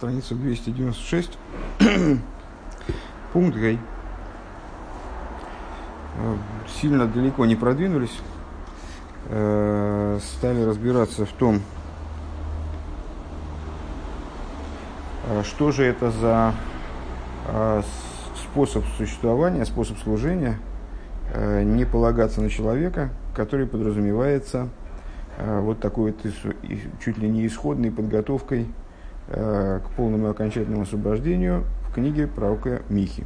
страница 296, пункт Гай. Э, сильно далеко не продвинулись, э, стали разбираться в том, э, что же это за способ существования, способ служения, не полагаться на человека, который подразумевается вот такой вот чуть ли не исходной подготовкой к полному окончательному освобождению в книге пророка Михи.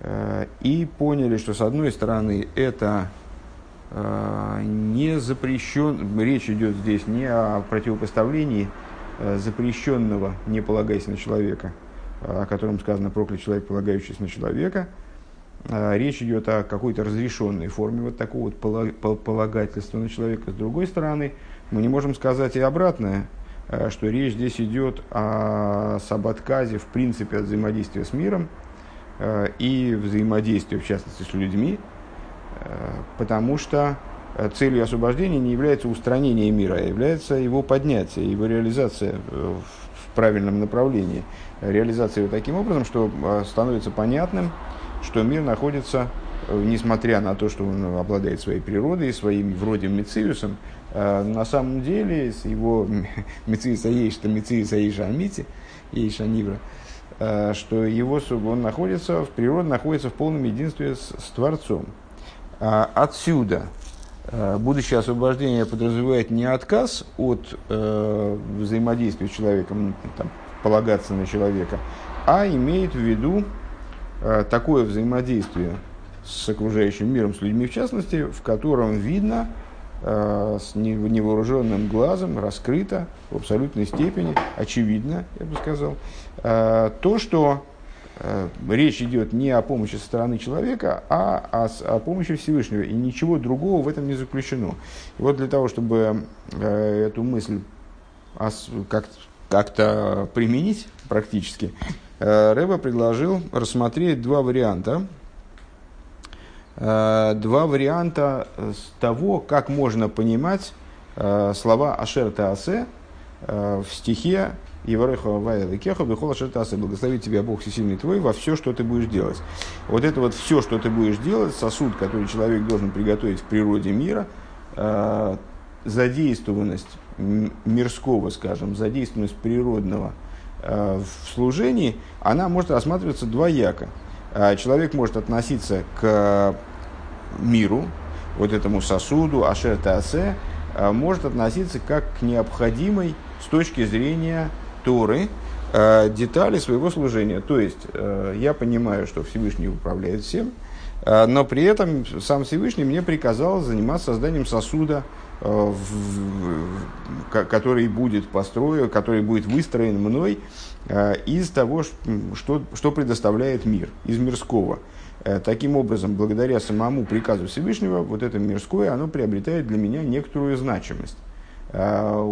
Э, и поняли, что с одной стороны это э, не запрещен, речь идет здесь не о противопоставлении э, запрещенного «не полагайся на человека», о котором сказано «проклят человек, полагающийся на человека», Речь идет о какой-то разрешенной форме вот такого вот полагательства на человека. С другой стороны, мы не можем сказать и обратное, что речь здесь идет о саботказе в принципе от взаимодействия с миром, Э, и взаимодействию, в частности, с людьми, э, потому что э, целью освобождения не является устранение мира, а является его поднятие, его реализация в правильном направлении. Реализация его таким образом, что становится понятным, что мир находится, несмотря на то, что он обладает своей природой, своим вроде Мециусом, на самом деле с его Мециуса Ейшта, Мециуса Ейша Амити, Ейша Нивра, Э, что его он находится, в природе находится в полном единстве с, с Творцом. А отсюда э, будущее освобождение подразумевает не отказ от э, взаимодействия с человеком, там, полагаться на человека, а имеет в виду э, такое взаимодействие с окружающим миром, с людьми в частности, в котором видно, Э, с невооруженным глазом раскрыто в абсолютной степени, очевидно, я бы сказал, э, то, что э, речь идет не о помощи со стороны человека, а о, о помощи Всевышнего. И ничего другого в этом не заключено. И вот для того, чтобы эту мысль как-то применить практически, Рэба предложил рассмотреть два варианта два варианта того, как можно понимать э, слова Ашер Таасе э, в стихе Евареха Вайла Кеха Бехол Ашер Таасе. Благословит тебя Бог всесильный твой во все, что ты будешь делать. Вот это вот все, что ты будешь делать, сосуд, который человек должен приготовить в природе мира, задействованность мирского, скажем, задействованность природного в служении, она может рассматриваться двояко. Человек может относиться к миру, вот этому сосуду, ашер таасе, э, может относиться как к необходимой с точки зрения Торы э, детали своего служения. То есть, э, я понимаю, что Всевышний управляет всем, но при этом сам Всевышний мне приказал заниматься созданием сосуда, который будет построен, который будет выстроен мной из того, что, что предоставляет мир, из мирского. Э, таким образом, благодаря самому приказу Всевышнего, вот это мирское, оно приобретает для меня некоторую значимость. Э,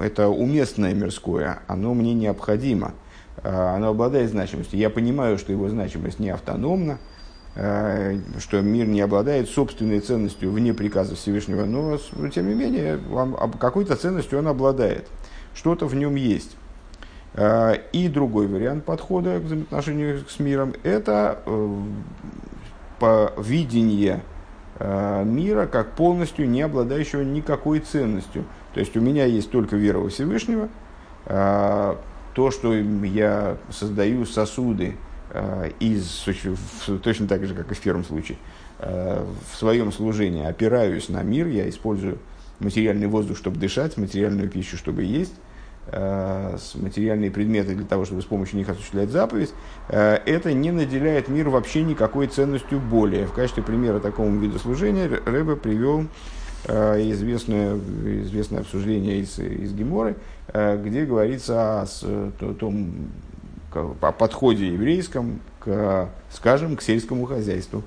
это уместное мирское, оно мне необходимо, э, оно обладает значимостью. Я понимаю, что его значимость не автономна, что мир не обладает собственной ценностью вне приказа Всевышнего, но, тем не менее, какой-то ценностью он обладает. Что-то в нем есть. Э, и другой вариант подхода к взаимоотношению с миром – это э, видение э, мира как полностью не обладающего никакой ценностью. То есть у меня есть только вера во Всевышнего, то, что я создаю сосуды из, точно так же, как и в первом случае, в своем служении опираюсь на мир, я использую материальный воздух, чтобы дышать, материальную пищу, чтобы есть, материальные предметы для того, чтобы с помощью них осуществлять заповедь, э, это не наделяет мир вообще никакой ценностью более. В качестве примера такому виду служения Рэбе привел э, известное, известное обсуждение из, из Геморы, где говорится о, о том, о подходе еврейском к, скажем, к сельскому хозяйству.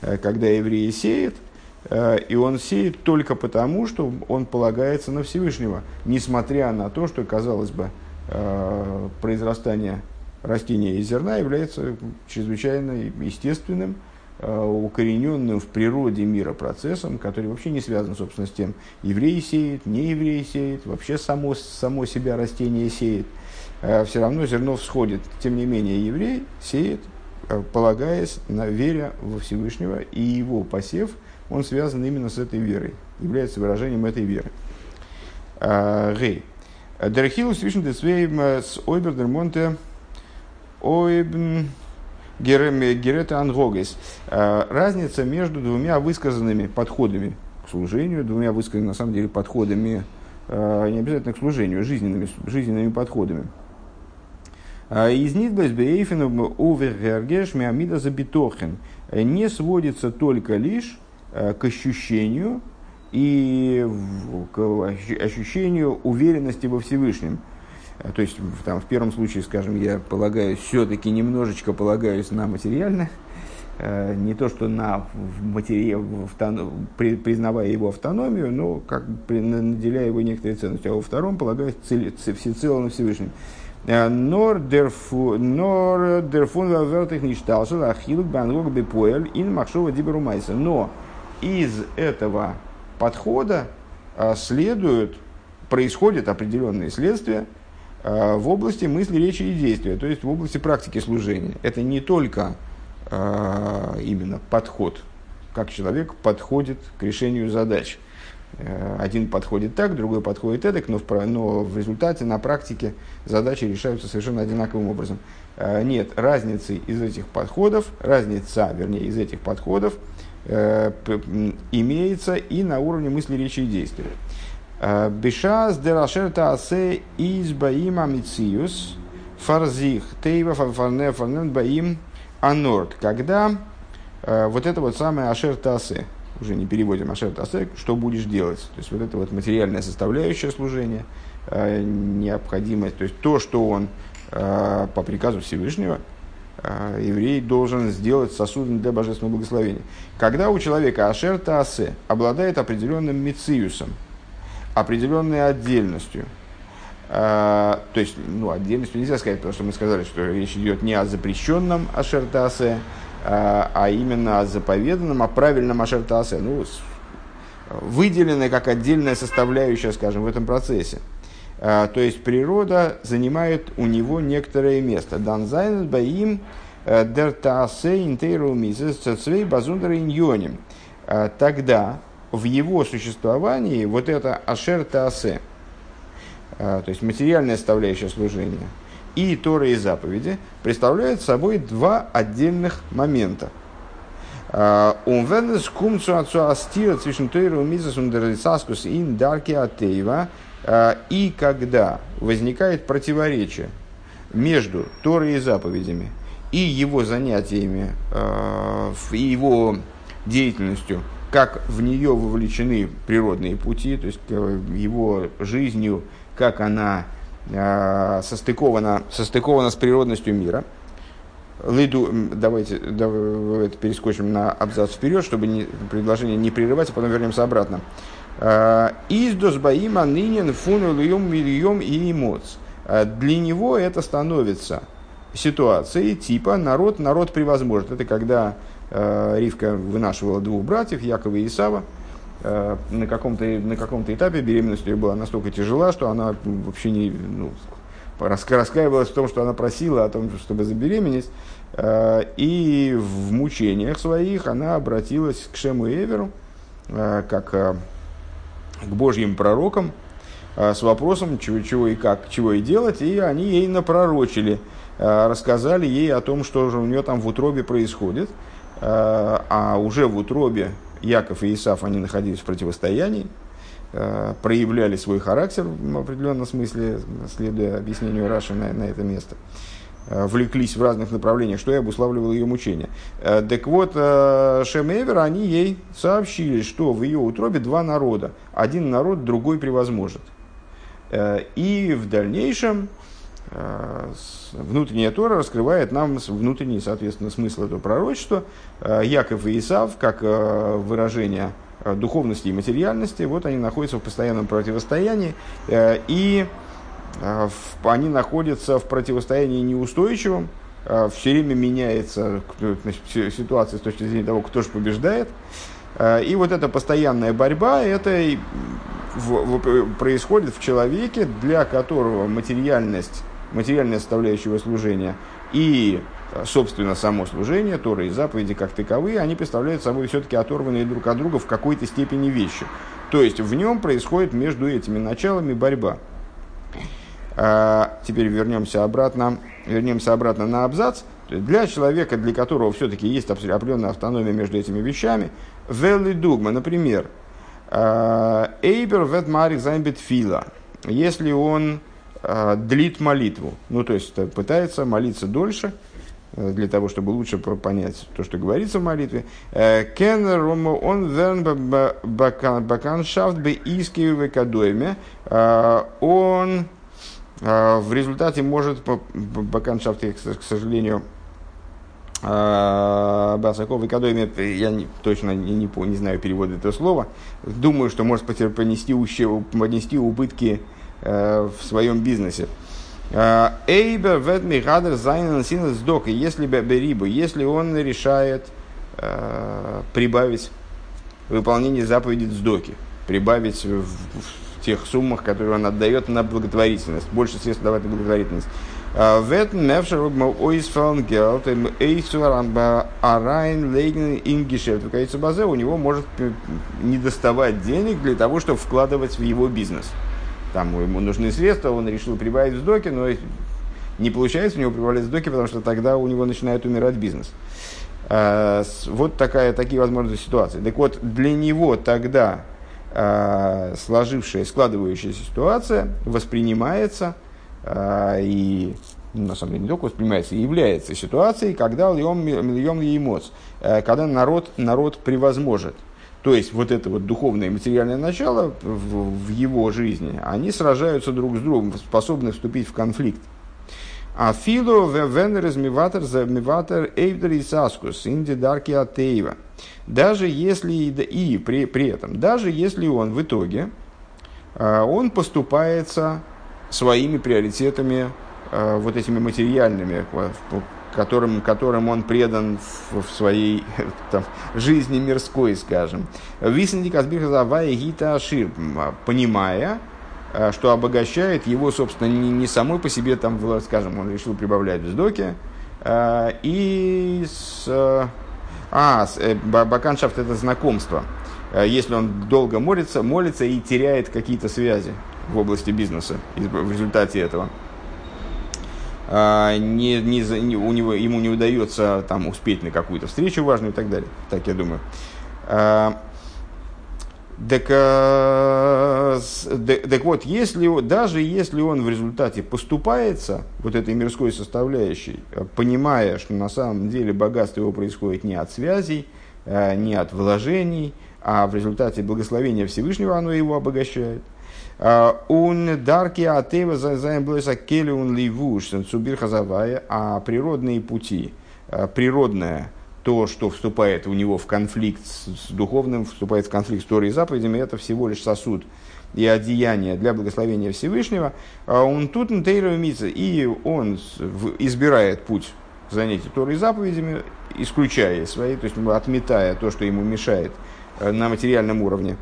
Когда евреи сеют, Э, и он сеет только потому, что он полагается на Всевышнего, несмотря на то, что, казалось бы, э, произрастание растения из зерна является чрезвычайно естественным, э, укорененным в природе мира процессом, который вообще не связан, собственно, с тем, еврей сеет, не еврей сеет, вообще само, само себя растение сеет. все равно зерно всходит. Тем не менее, еврей сеет, полагаясь на вере во Всевышнего, и его посев, он связан именно с этой верой, является выражением этой веры. Гей. Дерхилус вишн десвейм с ойбер монте ойбн герета ангогес. Разница между двумя высказанными подходами к служению, двумя высказанными, на самом деле, подходами, не обязательно к служению, жизненными, жизненными подходами. Из Нидбайс Бейфен Миамида Забитохен не сводится только лишь к ощущению и к ощущению уверенности во Всевышнем. А, то есть, там, в первом случае, скажем, я полагаюсь, все-таки немножечко полагаюсь на материальное, а, не то, что на матери... признавая его автономию, но как наделяя его некоторой ценностью. А во втором полагаюсь всецело на Всевышнем. Но из этого подхода а, следуют, происходят определенные следствия а, в области мысли, речи и действия, то есть в области практики служения. Это не только а, именно подход, как человек подходит к решению задач. Один подходит так, другой подходит эдак, но в, но в результате на практике задачи решаются совершенно одинаковым образом. Нет, разницы из этих подходов, разница, вернее, из этих подходов – Э, имеется и на уровне мысли, речи и действия. Э, Бешас дерашерта асе из баим амициус фарзих тейва фарне фарнен баим анорд. Когда э, вот это вот самое ашерта асе, уже не переводим ашерта асе, что будешь делать. То есть вот это вот материальная составляющая служения, необходимость, то есть то, что он по приказу Всевышнего – еврей должен сделать сосудом для божественного благословения. Когда у человека אשר תעשה обладает определенным мициусом, определенной отдельностью, а, то есть, ну, отдельностью нельзя сказать, потому что мы сказали, что речь идет не о запрещенном אשר תעשה, а, а именно о заповеданном, о правильном אשר תעשה, ну, выделенное как отдельная составляющая, скажем, в этом процессе – а, то есть природа занимает у него некоторое место. דאן זיין ביי אים э, дертаасе интейру мизес цвей базундер иньоним. А, тогда в его существовании вот это ашер таасе, а, то есть материальная составляющая служения, и Тора и заповеди представляют собой два отдельных момента. Умвенес кумцу отцу астира zwischen Тойру мизес Risaskus in Darke Атеева – а, и когда возникает противоречие между Торой и заповедями и его занятиями, а, и его деятельностью, как в нее вовлечены природные пути, то есть э, его жизнью, как она а, состыкована, состыкована с природностью мира. Лиду, давайте, давайте перескочим на абзац вперед, чтобы не, предложение не прерывать, а потом вернемся обратно. Э, Издос баима нынен фуну льем мильем и эмоц. Э, для него это становится ситуацией типа народ, народ превозможет. Это когда э, Ривка вынашивала двух братьев, Якова и Исава. Э, на каком-то, на каком-то этапе беременность ее была настолько тяжела, что она вообще не ну, раскаивалась в том, что она просила о том, чтобы забеременеть. И в мучениях своих она обратилась к Шему Эверу, как к Божьим пророкам а, с вопросом, чего, чего и как, чего и делать, и они ей напророчили, а, рассказали ей о том, что же у нее там в утробе происходит, а, а уже в утробе Яков и Исаф, они находились в противостоянии, проявляли свой характер в определенном смысле, следуя объяснению Раши на, на это место. Э, влеклись в разных направлениях, что и обуславливало ее мучение. Э, так вот, э, Шем Эвер, они ей сообщили, что в ее утробе два народа. Один народ другой превозможет. И в дальнейшем внутренняя Тора раскрывает нам внутренний, соответственно, смысл этого пророчества. Яков и Исав, как выражение духовности и материальности, вот они находятся в постоянном противостоянии. И они находятся в противостоянии неустойчивом, а, все время меняется ситуация с точки зрения того, кто же побеждает. А, и вот эта постоянная борьба, это в, происходит в человеке, для которого материальность материальная составляющая служения и, собственно, само служение, Торы и заповеди как таковые, они представляют собой все-таки оторванные друг от друга в какой-то степени вещи. То есть в нем происходит между этими началами борьба. А, теперь вернемся обратно, вернемся обратно на абзац. Для человека, для которого все-таки есть определенная автономия между этими вещами, Велли Дугма, например, а, Эйбер вет марик займбет фила, если он а, длит молитву, ну то есть пытается молиться дольше, э, для того, чтобы лучше понять то, что говорится в молитве. Э, Кеннер он верн баканшафт бы иски в он в результате может, баканшафт, к сожалению, а, Басаков и Кадойме, я не, точно не, не, не знаю перевода этого слова, думаю, что может понести, понести убытки э, в своем бизнесе. А, Эйбер ведми гадер зайнен синес док, если берибу, если он решает э, прибавить выполнение заповеди сдоки, прибавить в, в тех суммах, которые он отдает на благотворительность, больше средств давать на благотворительность. А, Ветн мевшер ойсфелн гелт арайн лейген ингишефт. В базе у него может не доставать денег для того, чтобы вкладывать в его бизнес. Там ему нужны средства, он решил прибавить в доки, но не получается у него прибавлять в доки, потому что тогда у него начинает умирать бизнес. А, вот такая, такие возможные ситуации. Так вот, для него тогда Э, сложившаяся, складывающаяся ситуация воспринимается э, и ну, на самом деле не только воспринимается, и является ситуацией, когда льем, льем емоц, э, когда народ, народ превозможет. То есть вот это вот духовное и материальное начало в, в его жизни, они сражаются друг с другом, способны вступить в конфликт. А фило вен размиватор замиватор эйвдер и саскус инди дарки атеева – даже если и при, при этом, даже если он в итоге, а, он поступается своими приоритетами, а, вот этими материальными, которым, которым он предан в, в своей там, жизни мирской, скажем. Висенди Казбирхазавая Гита Ашир, понимая, что обогащает его, собственно, не, не самой по себе, там, скажем, он решил прибавлять вздоки, и с, а, э, баканшафт это знакомство. Э, если он долго молится, молится и теряет какие-то связи в области бизнеса в результате этого. Не, не, не, у него, ему не удается там, успеть на какую-то встречу важную и так далее. Так я думаю. Так, так, так вот, если, даже если он в результате поступается вот этой мирской составляющей, понимая, что на самом деле богатство его происходит не от связей, э, не от вложений, а в результате благословения Всевышнего оно его обогащает. Он дарки атева заемблеса келеун ливуш цубир хазавая, а природные пути, э, природная то, что вступает у него в конфликт с, с духовным, вступает в конфликт с Торой и заповедями, это всего лишь сосуд и одеяние для благословения Всевышнего. А он тут и он избирает путь занятий Торой и заповедями, исключая свои, то есть отметая то, что ему мешает э, на материальном уровне.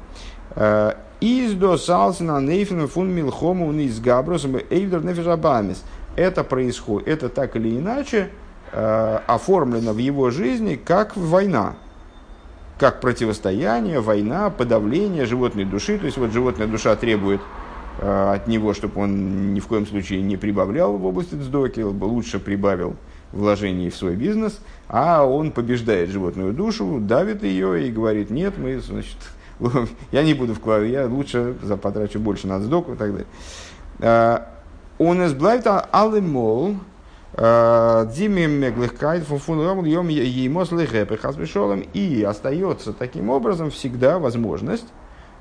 Э, Издо салсина нейфен фун милхому низ габросом эйвдер нефишабамис. Это происходит, это так или иначе оформлена в его жизни как война, как противостояние, война, подавление животной души. То есть вот животная душа требует э, от него, чтобы он ни в коем случае не прибавлял в области дздоки, лучше прибавил вложений в свой бизнес, а он побеждает животную душу, давит ее и говорит, нет, мы, значит, я не буду вкладывать, я лучше потрачу больше на сдоку и так далее. Э, он избавит алимол, И остается таким образом всегда возможность,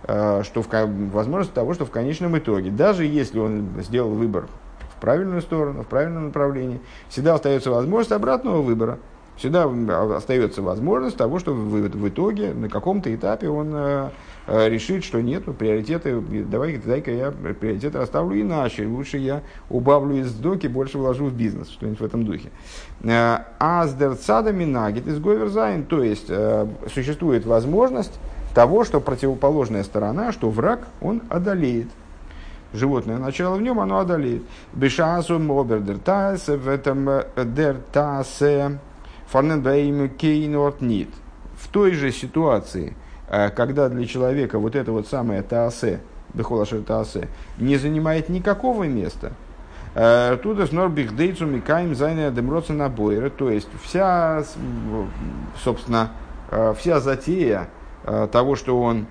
э, что в, возможность того, что в конечном итоге, даже если он сделал выбор в правильную сторону, в правильном направлении, всегда остается возможность обратного выбора. Всегда остается возможность того, что в, в итоге на каком-то этапе он э, Э, решит, что нет, приоритеты, давай, дай-ка я приоритеты оставлю иначе, лучше я убавлю из доки, больше вложу в бизнес, что-нибудь в этом духе. Э, Аздер цада минагит из говерзайн, то есть э, существует возможность того, что противоположная сторона, что враг, он одолеет. животное начало в нем, оно одолеет. Бешасу обердер тасе в этом дер тасе фарненбейм кейнорт нит. В той же ситуации, когда для человека вот это вот самое таасе, бехолашер таасе, не занимает никакого места, Туда с Норбих Дейцу Микаем Зайна Демроца Набойра. То есть вся, собственно, вся затея того, что он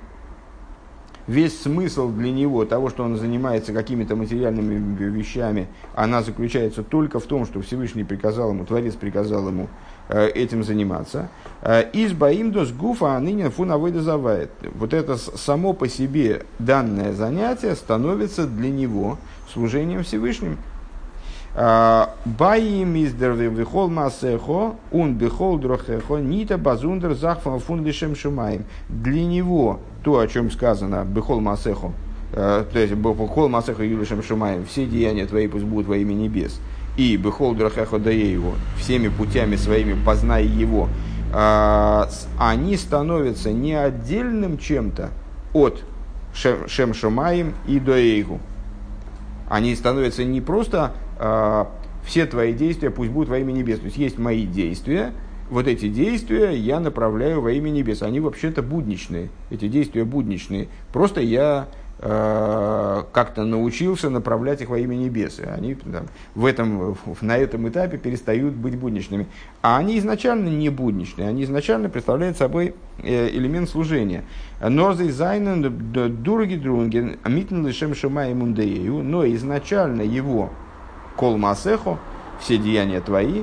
весь смысл для него того, что он занимается какими-то материальными вещами, она заключается только в том, что Всевышний приказал ему, Творец приказал ему э, этим заниматься. Э, Из Баимдос Гуфа а ныне фуна завает. Вот это само по себе данное занятие становится для него служением Всевышним. Баим из вихол масехо, он бихол дрохехо, нита базундер захфа фун лишем шумаем. Для него то, о чем сказано, бихол масехо, то есть бихол масехо юлишем шумаем, все деяния твои пусть будут во имя небес. И дае его, всеми путями своими познай его. Они становятся не отдельным чем-то от Шем Шумаем и Доэйгу. Они становятся не просто а, все твои действия пусть будут во имя небес. То есть есть мои действия, вот эти действия я направляю во имя небес. Они вообще-то будничные, эти действия будничные. Просто я как-то научился направлять их во имя небес. Они там, в этом, на этом этапе перестают быть будничными. А они изначально не будничные, они изначально представляют собой э, элемент служения. Нозы зайнен дурги друнген митн лишем шамай мундею, но изначально его кол масехо, все деяния твои,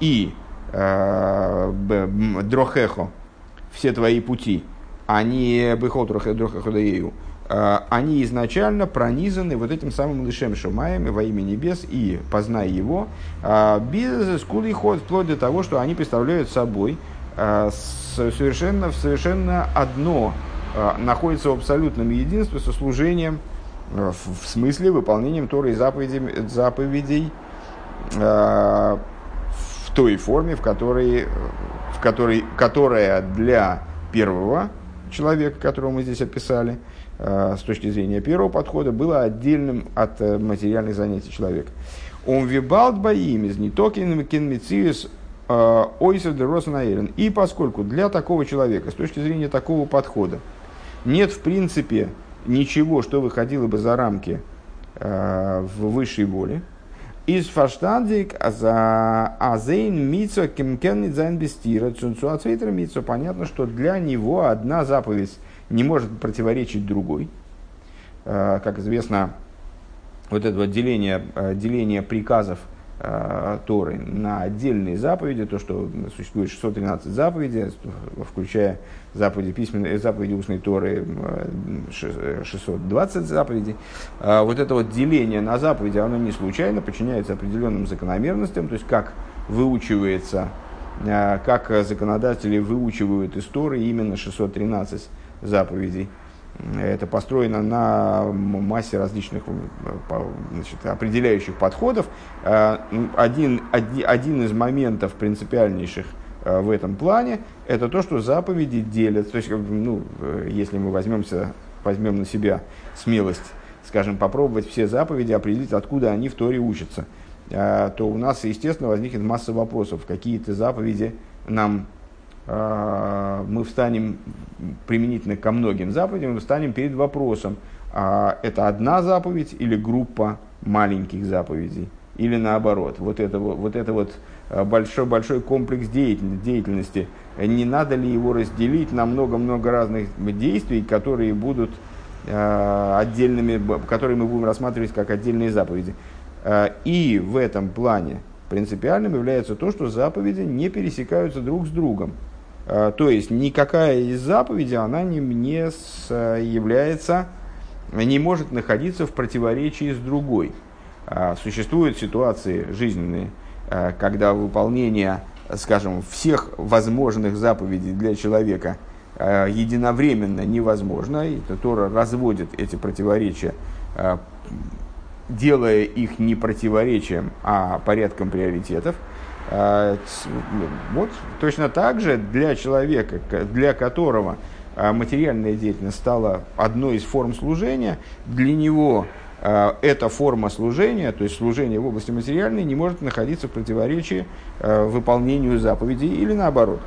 и э, дрохехо, все твои пути, они бехол дрохеходею, э, они изначально пронизаны вот этим самым лишем шумаем во имя небес и познай его, э, без скули ход, вплоть до того, что они представляют собой э, совершенно, совершенно одно, находится в абсолютном единстве со служением в смысле выполнением Торы и заповедей, заповедей в той форме, в которой, в которой, которая для первого человека, которого мы здесь описали, с точки зрения первого подхода, была отдельным от э, материальных занятий человека. Он вибалт боим из нитокин кенмициус э, И поскольку для такого человека, с точки зрения такого подхода, нет в принципе ничего, что выходило бы за рамки э, в высшей воле. איז פארשטאנדיק אז איין מצוה קען ניט זיין בסתירה צו א צווייטער מצוה. Понятно, что для него одна заповедь не может противоречить другой. Э, как известно, вот это вот деление, э, деление приказов – э, Торы на отдельные заповеди, то, что существует 613 заповедей, включая заповеди письменные, заповеди устной Торы 620 заповедей. Э, вот это вот деление на заповеди, оно не случайно, подчиняется определенным закономерностям, то есть как выучивается, как законодатели выучивают из Торы именно 613 заповедей – это построено на массе различных значит, определяющих подходов. Э, один, один, один из моментов принципиальнейших э, в этом плане – это то, что заповеди делят. То есть, ну, э, если мы возьмемся, возьмем на себя смелость, скажем, попробовать все заповеди, определить, откуда они в Торе учатся, то у нас, естественно, возникнет масса вопросов. Какие-то заповеди нам а, мы встанем применительно ко многим заповедям, мы встанем перед вопросом, а это одна заповедь или группа маленьких заповедей, или наоборот. Вот это вот, это вот а, большой, большой комплекс деятельности, не надо ли его разделить на много-много разных действий, которые будут а, отдельными, которые мы будем рассматривать как отдельные заповеди. И в этом плане принципиальным является то, что заповеди не пересекаются друг с другом. А, то есть никакая из заповедей, она не, не с, является, не может находиться в противоречии с другой. А, существуют ситуации жизненные, а, когда выполнение, скажем, всех возможных заповедей для человека единовременно невозможно, и Тора разводит эти противоречия, делая их не противоречием, а порядком приоритетов – а, вот точно так же для человека, для которого а, материальная деятельность стала одной из форм служения, для него эта форма служения, то есть служение в области материальной, не может находиться в противоречии выполнению заповедей или наоборот.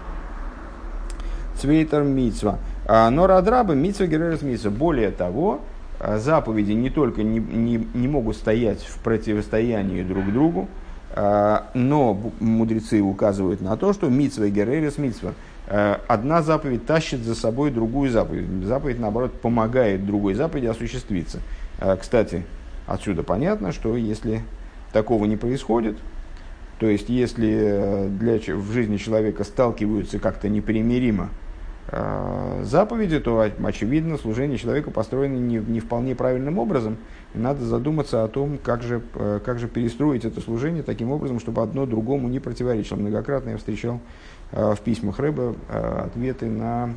Цвейтер митсва. Но радраба митсва геререс митсва. Более того, заповеди не только не, не, не могут стоять в противостоянии друг другу, но мудрецы указывают на то, что митсва геререс митсва – Э, одна заповедь тащит за собой другую заповедь. Заповедь, наоборот, помогает другой заповеди осуществиться. Кстати, отсюда понятно, что если такого не происходит, то есть если э, для, в жизни человека сталкиваются как-то непримиримо заповеди, то очевидно служение человека построено не, не вполне правильным образом. И надо задуматься о том, как же, как же перестроить это служение таким образом, чтобы одно другому не противоречило. Многократно я встречал Э, в письмах Рэба э, ответы на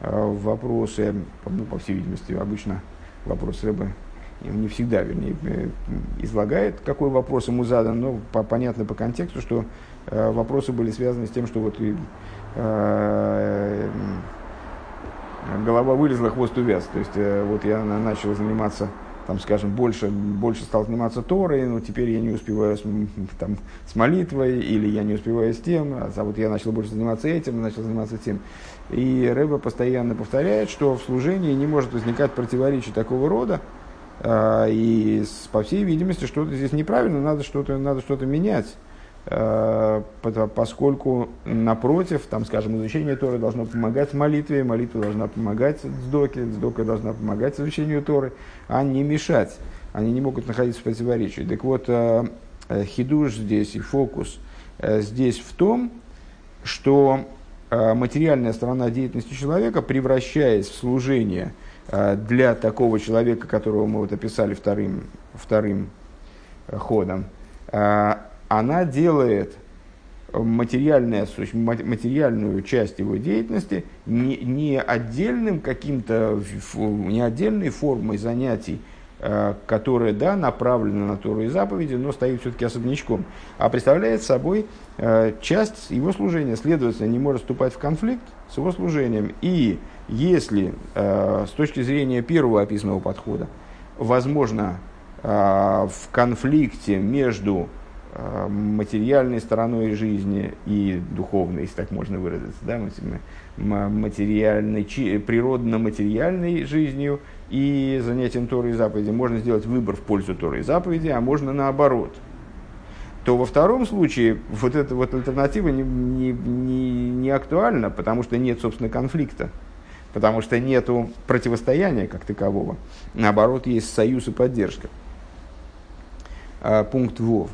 э, вопросы, ну, по всей видимости, обычно вопрос Рэба не всегда, вернее, излагает, какой вопрос ему задан, но по, понятно по контексту, что вопросы были связаны с тем, что вот э, голова вылезла, хвост увяз. То есть вот я начал заниматься там, скажем, больше, больше стал заниматься Торой, но теперь я не успеваю с, там, с молитвой, или я не успеваю с тем, а вот я начал больше заниматься этим, начал заниматься тем. И Рэба постоянно повторяет, что в служении не может возникать противоречий такого рода, а, и по всей видимости что-то здесь неправильно, надо что-то, надо что-то менять. Э, поскольку напротив, там, скажем, изучение Торы должно помогать молитве, молитва должна помогать сдоке, сдока должна помогать изучению Торы, а не мешать. Они не могут находиться в противоречии. Так вот, э, э, хидуш здесь и фокус здесь в том, что материальная сторона деятельности человека, превращаясь в служение для такого человека, которого мы вот описали вторым, вторым ходом, она делает материальная, материальную часть его деятельности не, не отдельным каким-то, не отдельной формой занятий, э, которая, да, направлена на Тору и заповеди, но стоит все-таки особнячком, а представляет собой э, часть его служения. Следовательно, не может вступать в конфликт с его служением. И если э, с точки зрения первого описанного подхода, возможно, в конфликте между Э, материальной стороной жизни и духовной, если так можно выразиться, да, материальной, природно-материальной жизнью и занятием Торы и заповеди. Можно сделать выбор в пользу Торы и заповеди, а можно наоборот. То во втором случае вот эта вот альтернатива не, не, не, не актуальна, потому что нет, собственно, конфликта потому что нет противостояния как такового. Наоборот, есть союз и поддержка. А, пункт ВОВ.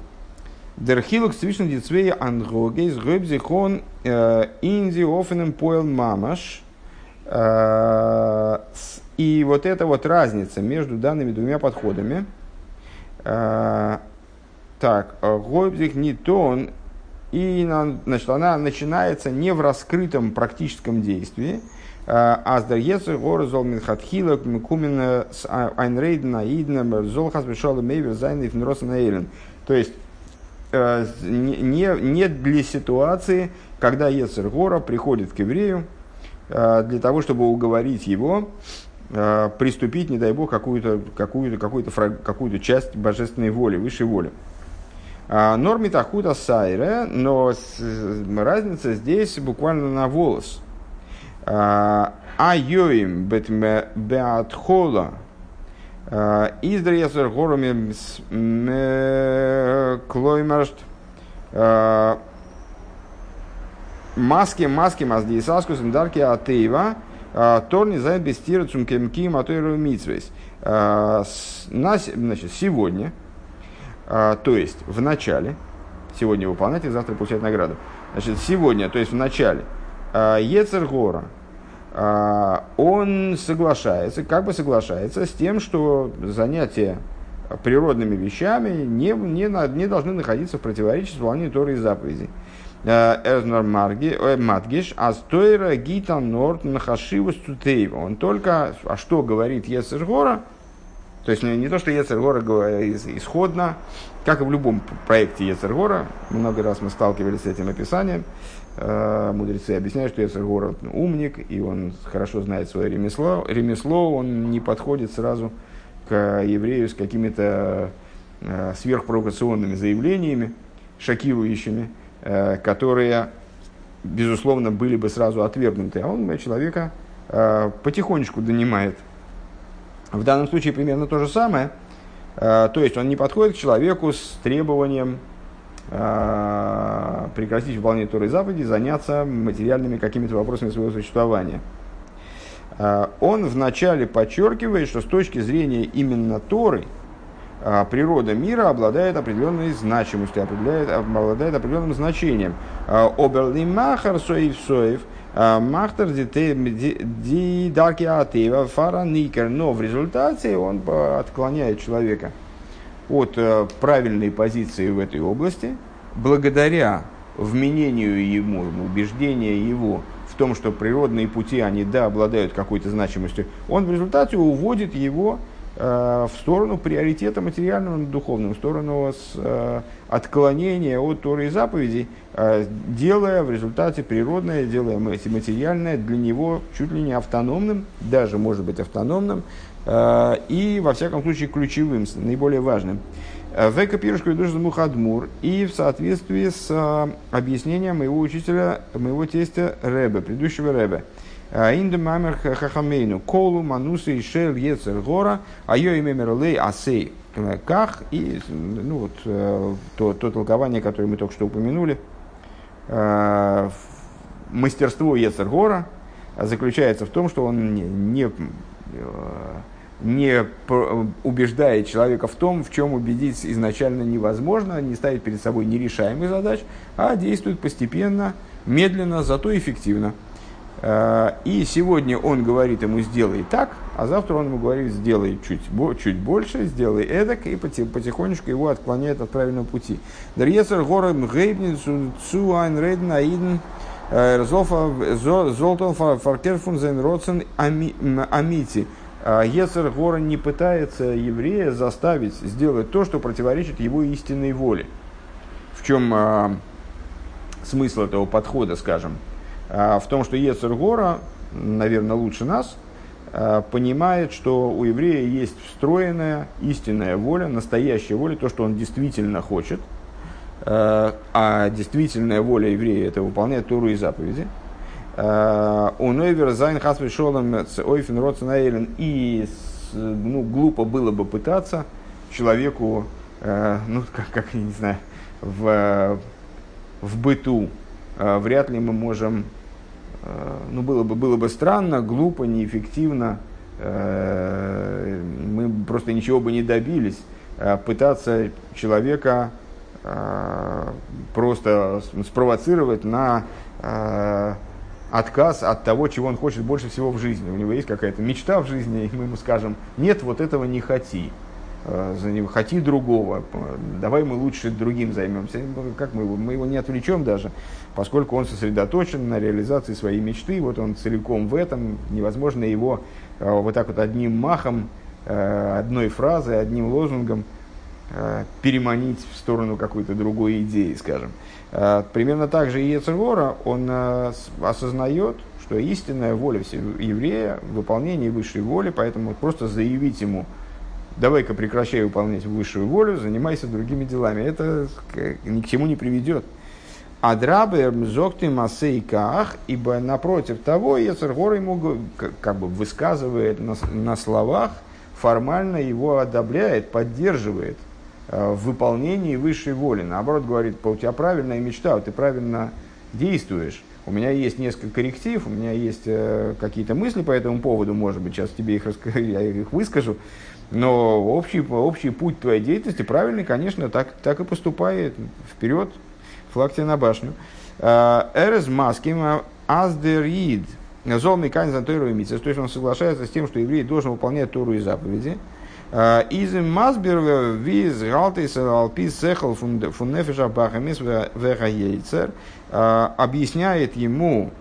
Дерхилок zwischen die zwei Androges gräb sich он in die offenen Poel Mamash. И вот эта вот разница между данными двумя подходами, э, так, Гойбзик не тон, и значит, она начинается не в раскрытом практическом действии, а с Дарьецер Горзол Минхатхила Микумина с Айнрейден Аидна Золхас Бешола Мейвер Зайнев Нросен Эйлен. То есть, Э, не, не для ситуации, когда Ецергора приходит к еврею э, для того, чтобы уговорить его э, приступить, не дай бог, какую-то какую какую какую часть божественной воли, высшей воли. Норми тахута сайре, но разница здесь буквально на волос. А йоим беатхола Издресер горами клоймершт маски маски мазди саскусом дарки атеева торни за бестира цумкемки матойру митсвейс. Значит, сегодня, то есть в начале, сегодня выполнять и завтра получать награду. Значит, сегодня, то есть в начале, Ецергора, он соглашается, как бы соглашается с тем, что занятия природными вещами не, не, не должны находиться в противоречии с выполнением Торы и заповедей. А, Эрзнор э, Мадгиш, а стойра гита норт нахашивус тутейва. Он только, а что говорит Ецергора, то есть не, не то, что Ецергора исходно, как и в любом проекте Ецергора, много раз мы сталкивались с этим описанием, мудрецы объясняют, что Эцер город умник, и он хорошо знает свое ремесло, ремесло, он не подходит сразу к еврею с какими-то сверхпровокационными заявлениями, шокирующими, которые, безусловно, были бы сразу отвергнуты. А он человека потихонечку донимает. В данном случае примерно то же самое. То есть он не подходит к человеку с требованием прекратить выполнение Торы и заняться материальными какими-то вопросами своего существования. А, он вначале подчеркивает, что с точки зрения именно Торы, а, природа мира обладает определенной значимостью, обладает, обладает определенным значением. Оберли махар соев соев, махтар ди дарки атева фара никер. Но в результате он отклоняет человека от э, правильной позиции в этой области, благодаря вменению ему, убеждению его в том, что природные пути, они, да, обладают какой-то значимостью, он в результате уводит его э, в сторону приоритета материального над духовным, в сторону с, э, отклонения от Торы и заповедей, э, делая в результате природное, делая материальное для него чуть ли не автономным, даже может быть автономным, и, во всяком случае, ключевым, наиболее важным. Э, Века пирушка душа мухадмур и в соответствии с э, объяснением моего учителя, моего тестя Ребе, предыдущего Ребе. Инда мамер хахамейну, колу манусы шел ецер гора, а ее имя мерлей асей ках. И ну, вот, то, то толкование, которое мы только что упомянули, мастерство Ецергора заключается в том, что он не, не не убеждает человека в том, в чем убедить изначально невозможно, не ставит перед собой нерешаемых задач, а действует постепенно, медленно, зато эффективно. Э, и сегодня он говорит ему «сделай так», а завтра он ему говорит «сделай чуть, чуть больше, сделай эдак», и потихонечку его отклоняет от правильного пути. Дарьецер горем гейбнин цу айн рейден аиден э, золтон фаркерфун зен родсен амити – Ецер Гора не пытается еврея заставить сделать то, что противоречит его истинной воле. В чем а, смысл этого подхода, скажем? А, в том, что Ецер Гора, наверное, лучше нас, а, понимает, что у еврея есть встроенная истинная воля, настоящая воля, то, что он действительно хочет. А, а действительная воля еврея – это выполнять Туру и заповеди – у Нойвер Зайн Хас Вишолом Ойфен Роценаэлен. И ну, глупо было бы пытаться человеку, э, ну, как, как я не знаю, в, в быту э, вряд ли мы можем, э, ну, было бы, было бы странно, глупо, неэффективно, мы просто ничего бы не добились, пытаться человека просто спровоцировать на отказ от того, чего он хочет больше всего в жизни. У него есть какая-то мечта в жизни, и мы ему скажем, нет, вот этого не хоти, э, хоти другого, давай мы лучше другим займемся. Как мы его? Мы его не отвлечем даже, поскольку он сосредоточен на реализации своей мечты, вот он целиком в этом, невозможно его э, вот так вот одним махом, э, одной фразой, одним лозунгом переманить в сторону какой-то другой идеи, скажем. Э, примерно так же и Ецергора, он э, осознает, что истинная воля еврея в выполнении высшей воли, поэтому просто заявить ему, давай-ка прекращай выполнять высшую волю, занимайся другими делами. Это ни к чему не приведет. Адрабер мзокты масейках, ибо напротив того, Ецергора ему как бы высказывает на, на словах, формально его одобряет, поддерживает – Э, в выполнении высшей воли. Наоборот, говорит, у тебя правильная мечта, ты правильно действуешь. У меня есть несколько корректив, у меня есть э, какие-то мысли по этому поводу, может быть, сейчас тебе их, расскажу, я их выскажу. Но общий, общий путь твоей деятельности правильный, конечно, так, так и поступает. Вперед, флаг тебе на башню. Э, Эрез маским аздерид. Золми канзан Тору и То есть он соглашается с тем, что еврей должен выполнять Тору и заповеди. Из Масбер виз галтис алпис сехал фун нефеша бахамис вехаейцер объясняет ему,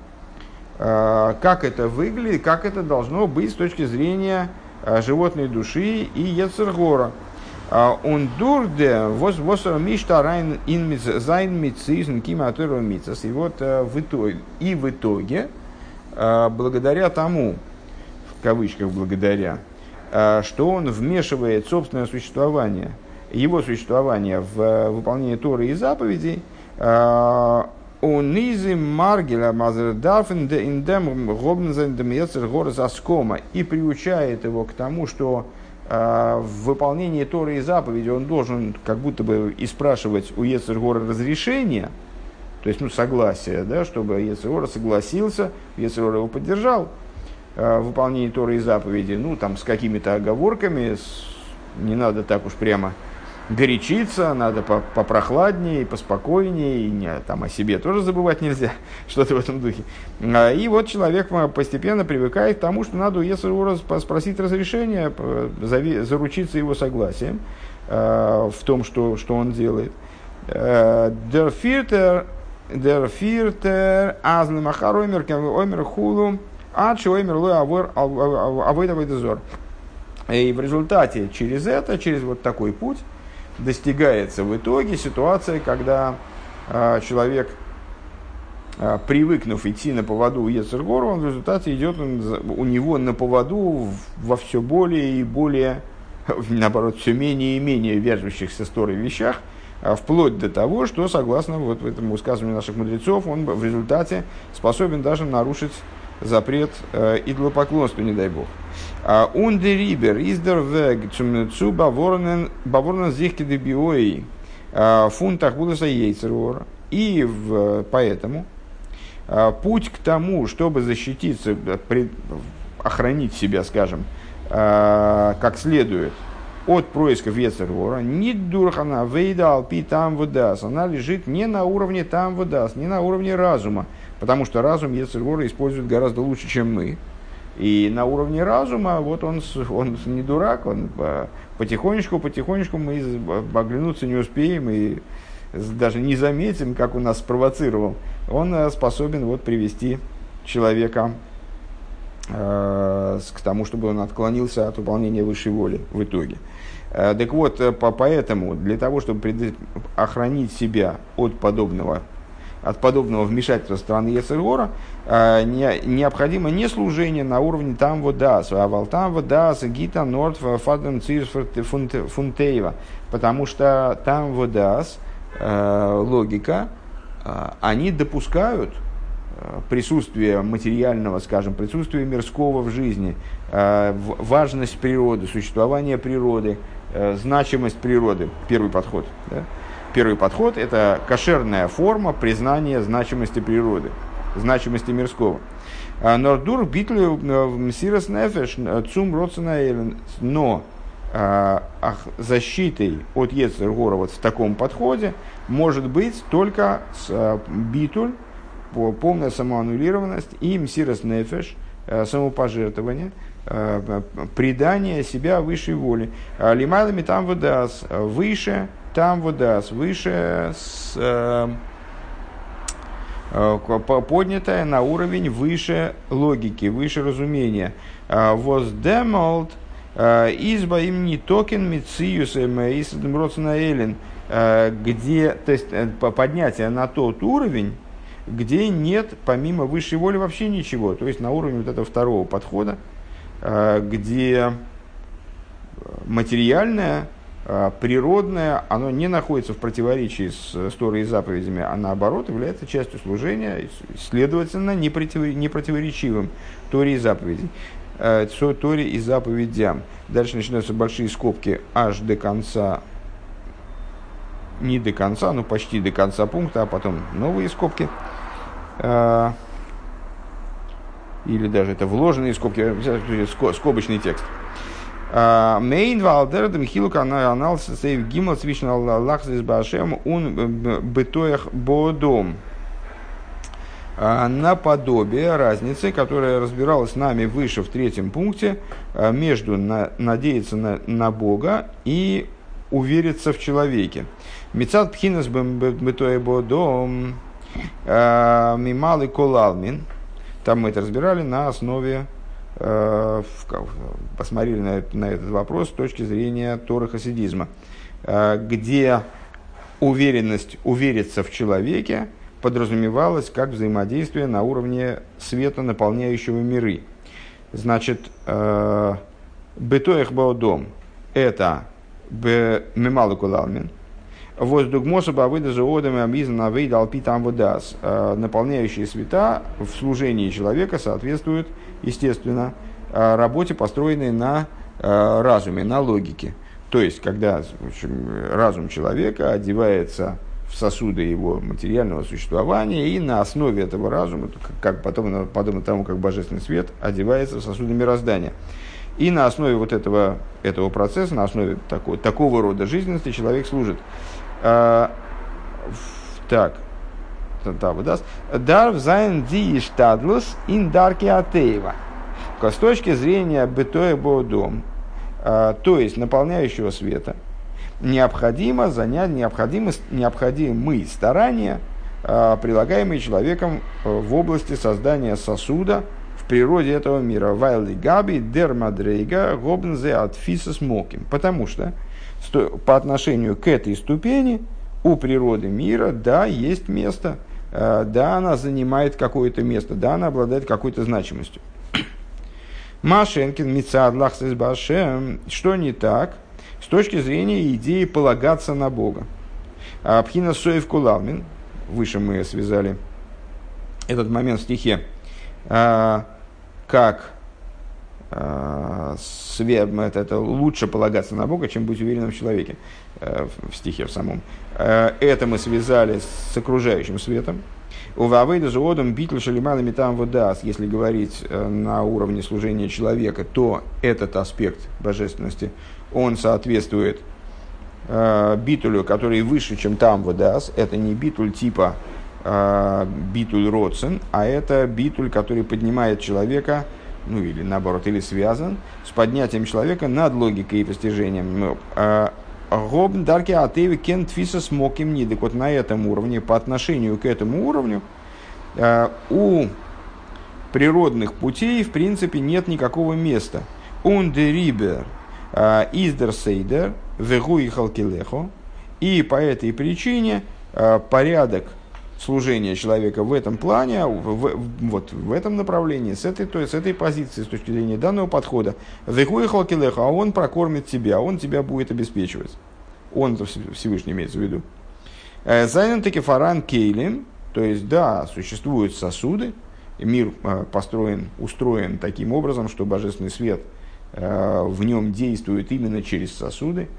как это выглядит, как это должно быть с точки зрения животной души и Ецергора. Он дурде восор мишта райн ин зайн мицизн кима мицас. И вот в итоге, и в итоге, благодаря тому, в кавычках благодаря, что он вмешивает собственное существование, его существование в выполнение Торы и заповедей, Унизы Маргеля Мазердафен индем Гобнзен Демецер Горос Аскома и приучает его к тому, что в выполнении Торы и заповеди он должен как будто бы и спрашивать у Ецергора разрешения, то есть ну, согласие, да, чтобы Ецергор согласился, Ецергор его поддержал выполнении Торы и заповеди, ну там с какими-то оговорками, с, не надо так уж прямо горячиться, надо попрохладнее, поспокойнее, и не, там о себе тоже забывать нельзя, что-то в этом духе. А, и вот человек постепенно привыкает к тому, что надо у Ецерура спросить разрешение, заручиться его согласием а, в том, что, что он делает. Der Vierter, der Vierter, Азлем Ахар Оймер, Оймер Хулу, Ачи Оймер Лой Авойда Вайдезор. И в результате через это, через вот такой путь, достигается в итоге ситуация, когда э, человек, э, привыкнув идти на поводу у Ецергора, он в результате идет он, у него на поводу во все более и более, наоборот, все менее и менее вяжущихся с Торой вещах, э, вплоть до того, что, согласно вот этому высказыванию наших мудрецов, он в результате способен даже нарушить запрет э, идолопоклонству, не дай бог. Ундерибер издер вег цу баворнен зихки дебиои фунтах будуса ейцерора. И в, поэтому а, путь к тому, чтобы защититься, охранить себя, скажем, а, как следует от происков Ецервора, не дурхана вейда алпи там выдаст. Она лежит не на уровне там выдаст, не на уровне разума, потому что разум Ецервора использует гораздо лучше, чем мы. И на уровне разума, вот он, он не дурак, он потихонечку, потихонечку мы оглянуться не успеем и даже не заметим, как он нас спровоцировал. Он э, способен вот привести человека э, к тому, чтобы он отклонился от выполнения высшей воли в итоге. Э, так вот, по, поэтому для того, чтобы охранить себя от подобного от подобного вмешательства страны Ецергора, э, не, необходимо не служение на уровне там вот дас, а вал там вот дас, гита норд фаден фунтеева, потому что там вот дас, э, логика, э, они допускают присутствие материального, скажем, присутствие мирского в жизни, важность природы, существование природы, значимость природы, первый подход. Да? Первый подход – это кошерная форма признания значимости природы, значимости мирского. А, Нордур битлю э, мсирос нефеш э, цум родсена Но а, защитой от Ецергора вот в таком подходе может быть только с э, битуль, полная самоаннулированность и мсирос нефеш, самопожертвование, предание себя высшей воли. А, лимайлами там выдаст выше там вода свыше с, э, э поднятая на уровень выше логики, выше разумения. Э, Воздемолт э, изба им не токен мициюс элен, где, то есть поднятие на тот уровень, где нет помимо высшей воли вообще ничего. То есть на уровне вот этого второго подхода, где материальное природное, оно не находится в противоречии с, с Торой и заповедями, а наоборот является частью служения, следовательно, не, против, не противоречивым Торе и заповедей. Э, Торе и заповедям. Дальше начинаются большие скобки аж до конца, не до конца, но почти до конца пункта, а потом новые скобки. Э, или даже это вложенные скобки, скобочный текст. Мейн валдер дем хилук анализ сейв гимл свишн Аллах с башем он бетоях бодом. Наподобие разницы, которая разбиралась нами выше в третьем пункте, между на, надеяться на, на Бога и увериться в человеке. Мецад пхинас бодом мималый колалмин. Там мы это разбирали на основе посмотрели на, на этот вопрос с точки зрения Торы хасидизма, э, где уверенность увериться в человеке подразумевалась как взаимодействие на уровне света, наполняющего миры. Значит, э, бетоих баодом – это мемалу кулалмин. Воздугмоса бавыда же одами амизан авейда алпи там водас. Наполняющие света в служении человека соответствуют, естественно, работе, построенной на разуме, на логике. То есть, когда разум человека одевается в сосуды его материального существования, и на основе этого разума, как потом, подобно тому, как божественный свет одевается в сосуды мироздания. И на основе вот этого, этого процесса, на основе такого, такого рода жизненности человек служит. А, так, да, выдаст. Дар взайн ди штадлус ин дарки атеева. С точки зрения бытоя бодом, то есть наполняющего света, необходимо занять необходимы, необходимые старания, а, прилагаемые человеком э, в области создания сосуда в природе этого мира. Вайли габи дермадрейга гобнзе от фисус моким. Потому что по отношению к этой ступени у природы мира, да, есть место, да, она занимает какое-то место, да, она обладает какой-то значимостью. Машенкин, Мицад, Лахсис Башем, что не так с точки зрения идеи полагаться на Бога. А Пхина Соев Кулалмин, выше мы связали этот момент в стихе, а, как а, это, это лучше полагаться на Бога, чем быть уверенным в человеке, а, в стихе в самом. Это мы связали с окружающим светом, у Вавейда же одам битл шалималами там водас, если говорить э, на уровне служения человека, то этот аспект божественности, он соответствует э, битулю, который выше, чем там водас. Это не битуль типа э, битуль родсен, а это битуль, который поднимает человека, ну или наоборот, или связан с поднятием человека над логикой и постижением. Э, Гобн дарки атеви кен твиса смоким нидек. Вот на этом уровне, по отношению к этому уровню, э, у природных путей, в принципе, нет никакого места. Он де рибер э, издер сейдер вегу и халкилехо. И по этой причине порядок служения человека в этом плане, в, в, вот в этом направлении, с этой, то есть с этой позиции, с точки зрения данного подхода, а он прокормит тебя, он тебя будет обеспечивать. Он, это Всевышний имеется в виду. Э, Зайнен таки фаран кейлин, то есть, да, существуют сосуды, мир э, построен, устроен таким образом, что божественный свет э, в нем действует именно через сосуды,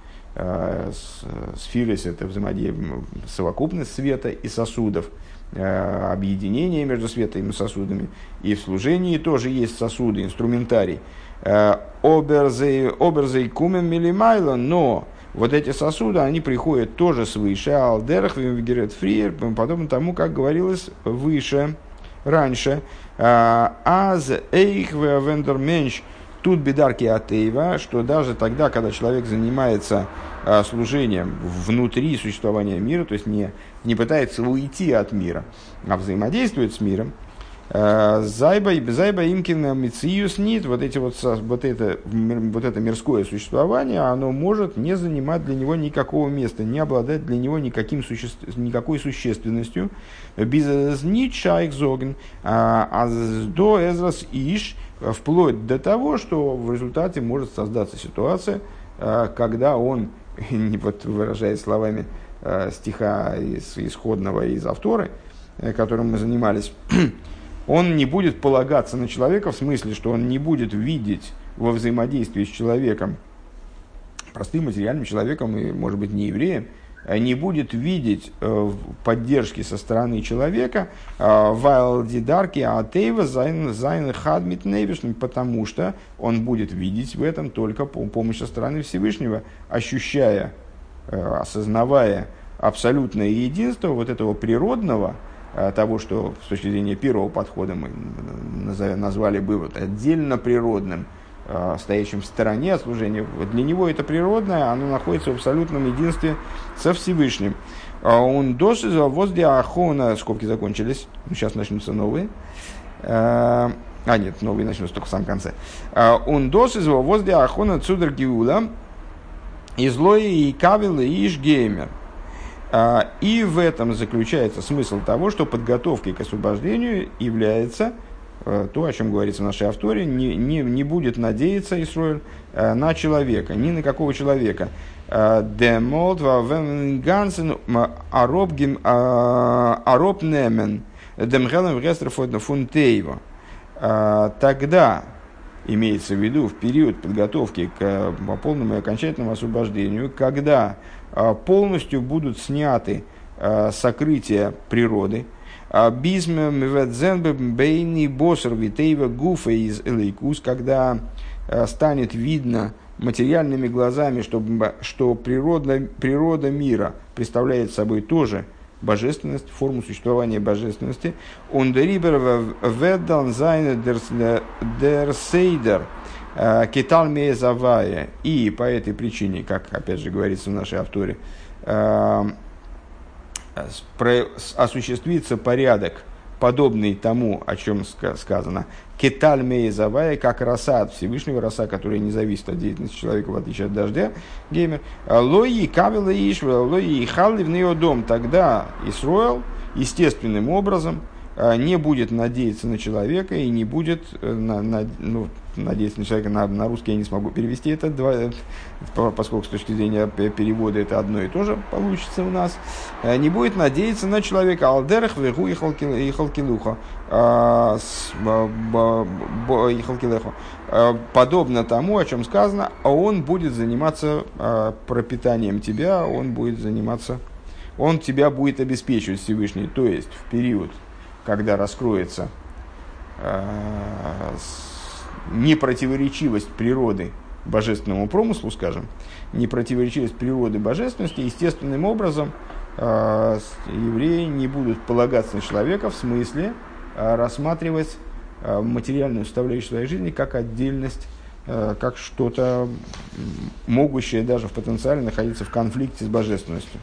сфирис – это взаимодействие, совокупность света и сосудов, э, объединение между светом и сосудами. И в служении тоже есть сосуды, инструментарий. Э, оберзей кумен милимайло, но вот эти сосуды, они приходят тоже свыше. Алдерах, Вимгерет Фриер, подобно тому, как говорилось выше, раньше. Аз эйх вендерменш – Тут бедарки Атеева, что даже тогда, когда человек занимается а, служением внутри существования мира, то есть не, не пытается уйти от мира, а взаимодействует с миром, а, Зайба, зайба имкина мициюс нит, вот, эти вот, вот, это, вот это мирское существование, оно может не занимать для него никакого места, не обладать для него никаким суще, никакой существенностью. Без нит шайк зоген, а до эзрас иш – вплоть до того, что в результате может создаться ситуация, э, когда он, не вот выражаясь словами э, стиха из исходного из авторы, э, которым мы занимались, он не будет полагаться на человека в смысле, что он не будет видеть во взаимодействии с человеком, простым материальным человеком и, может быть, не евреем, не будет видеть э, поддержки со стороны человека э, вайлдидарки атеева зайн хадмит невишным, потому что он будет видеть в этом только помощь со стороны Всевышнего, ощущая, осознавая абсолютное единство вот этого природного, того, что с точки зрения первого подхода мы назвали бы вот отдельно природным – Э, стоящим в стороне от служения, для него это природное, оно находится в абсолютном единстве со Всевышним. А он доши возле ахона, скобки закончились, ну, сейчас начнутся новые. Э, а, нет, новые начнутся только в самом конце. А он доши возле ахона цудр гиула, и злой и кавил и иш геймер. А, и в этом заключается смысл того, что подготовкой к освобождению является то, о чем говорится в нашей авторе, не, не, не будет надеяться Исроиль на человека, ни на какого человека. Демолт гансен аробгим аробнемен демгелем гестерфойдна фунтейва. Тогда, имеется в виду в период подготовки к полному и окончательному освобождению, когда полностью будут сняты сокрытия природы, бейни босер витейва гуфа из элейкус, когда станет видно материальными глазами, что, что природа, природа мира представляет собой тоже божественность, форму существования божественности. Он дерибер веддан зайне дерсейдер китал мезавая. И по этой причине, как опять же говорится в нашей авторе, осуществится порядок, подобный тому, о чем сказано. Кеталь мейзавая, как роса от Всевышнего, роса, которая не зависит от деятельности человека, в отличие от дождя, геймер. Лои кавила ишвел, лои халли в дом. Тогда Исруэл естественным образом а, не будет надеяться на человека и не будет э, на, на, ну, надеяться на человека на, на русский я не смогу перевести это, два, поскольку с точки зрения перевода это одно и то же получится у нас. Э, не будет надеяться на человека алдерах вегу и халкилуха. А, э, подобно тому, о чем сказано, он будет заниматься пропитанием тебя, он будет заниматься, он тебя будет обеспечивать Всевышний, то есть в период когда раскроется э, непротиворечивость природы божественному промыслу, скажем, непротиворечивость природы божественности, естественным образом э, евреи не будут полагаться на человека в смысле э, рассматривать э, материальную составляющую своей жизни как отдельность, э, как что-то могущее даже в потенциале находиться в конфликте с божественностью.